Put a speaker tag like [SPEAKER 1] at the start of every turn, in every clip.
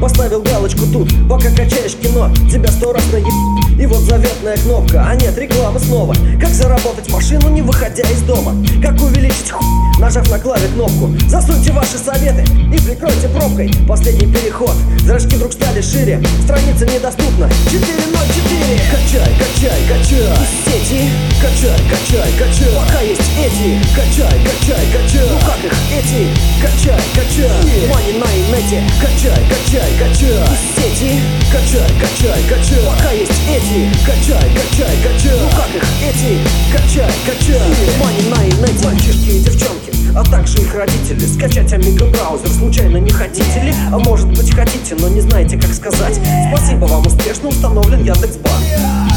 [SPEAKER 1] Поставил галочку тут, пока качаешь кино Тебя сто раз наеб... И вот заветная кнопка, а нет, реклама снова. Как заработать машину, не выходя из дома? Как увеличить хуй, нажав на клаве кнопку? Засуньте ваши советы и прикройте пробкой. Последний переход, зрачки вдруг стали шире. Страница недоступна, 4.04 Качай, качай, качай Сети, качай, качай, качай. Пока есть эти, качай, качай, качай. Ну как их, эти, качай, качай. Мани на инете, качай, качай, качай. Сети, качай, качай, качай. Пока есть эти, качай, качай, качай. Ну как их, эти, качай, качай. Мани на инете. Мальчишки и девчонки а также их родители. Скачать Amiga браузер случайно не хотите ли? А может быть хотите, но не знаете как сказать. Спасибо вам, успешно установлен Яндекс.Банк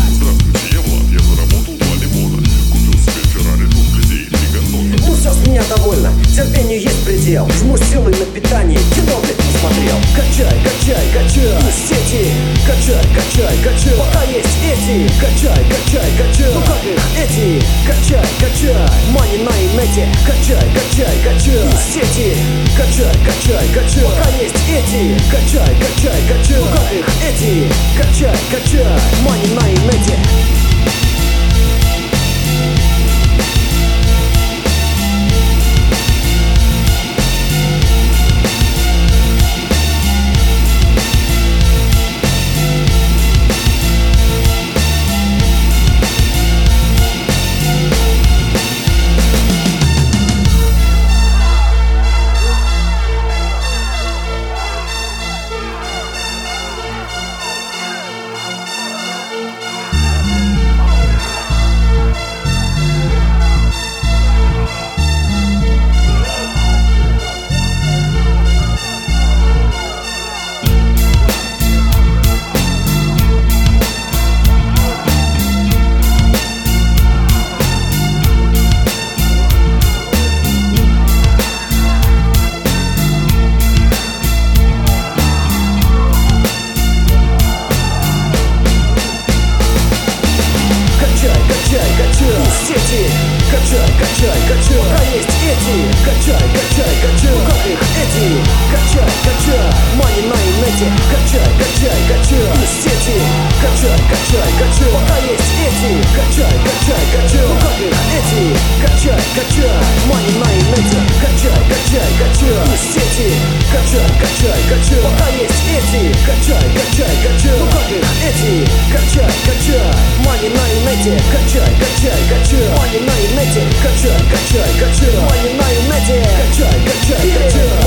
[SPEAKER 1] предел Жму силой на питание, кино, блядь, не смотрел Качай, качай, качай, из сети. Качай, качай, качай, пока есть эти. Качай, качай, качай, ну как их, эти? Качай, качай, мани на инете. Качай, качай, качай, из сети. Качай, качай, качай, пока есть эти. Качай, качай, качай, ну как их, эти? Качай, качай, мани на Пока есть эти. Качай, качай, качай. Ну как их эти? Качай, качай. Мани на инете Качай, качай, качай. Из сети. Качай, качай, качай. Пока есть эти? Качай, качай, качай. Ну как их эти? Качай, качай. Мани на инете Качай, качай, качай. Из сети. Качай, качай, качай. Пока есть эти? Качай, качай, качай. Ну как их эти? Качай, качай. Мани на инете Качай, качай, качай майонете Качай, качай, качай В майонете Качай, качай, качай